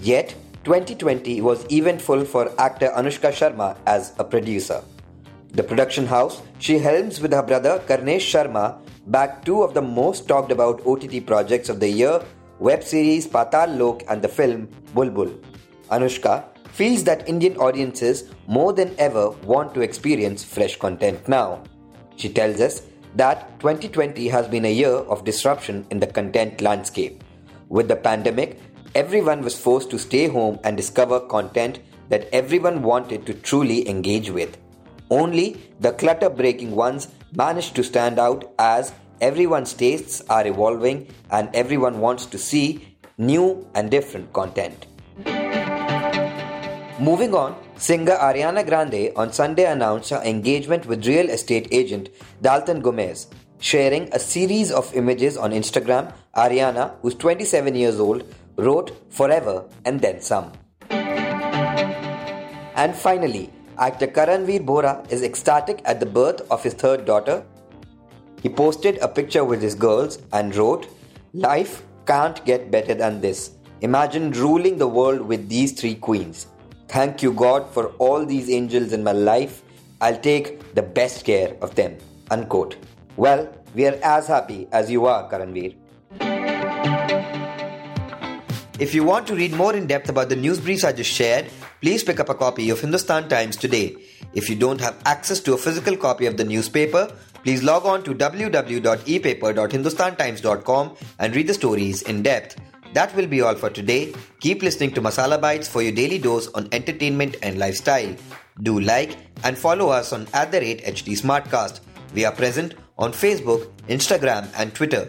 yet 2020 was eventful for actor Anushka Sharma as a producer. The production house she helms with her brother Karnesh Sharma backed two of the most talked about OTT projects of the year web series Paatal Lok and the film Bulbbul. Anushka feels that Indian audiences more than ever want to experience fresh content now. She tells us that 2020 has been a year of disruption in the content landscape. With the pandemic, everyone was forced to stay home and discover content that everyone wanted to truly engage with. Only the clutter breaking ones managed to stand out as everyone's tastes are evolving and everyone wants to see new and different content. Moving on, singer Ariana Grande on Sunday announced her engagement with real estate agent Dalton Gomez Sharing a series of images on Instagram, Ariana, who's 27 years old, wrote Forever and then some. And finally, actor Karanvir Bohra is ecstatic at the birth of his third daughter. He posted a picture with his girls and wrote, Life can't get better than this. Imagine ruling the world with these three queens. Thank you, God, for all these angels in my life. I'll take the best care of them. Unquote. Well, we are as happy as you are, Karanvir. If you want to read more in depth about the news briefs I just shared, please pick up a copy of Hindustan Times today. If you don't have access to a physical copy of the newspaper, please log on to www.epaper.hindustantimes.com and read the stories in depth. That will be all for today. Keep listening to Masala Bites for your daily dose on entertainment and lifestyle. Do like and follow us on at the rate HT Smartcast. We are present on Facebook, Instagram, and Twitter.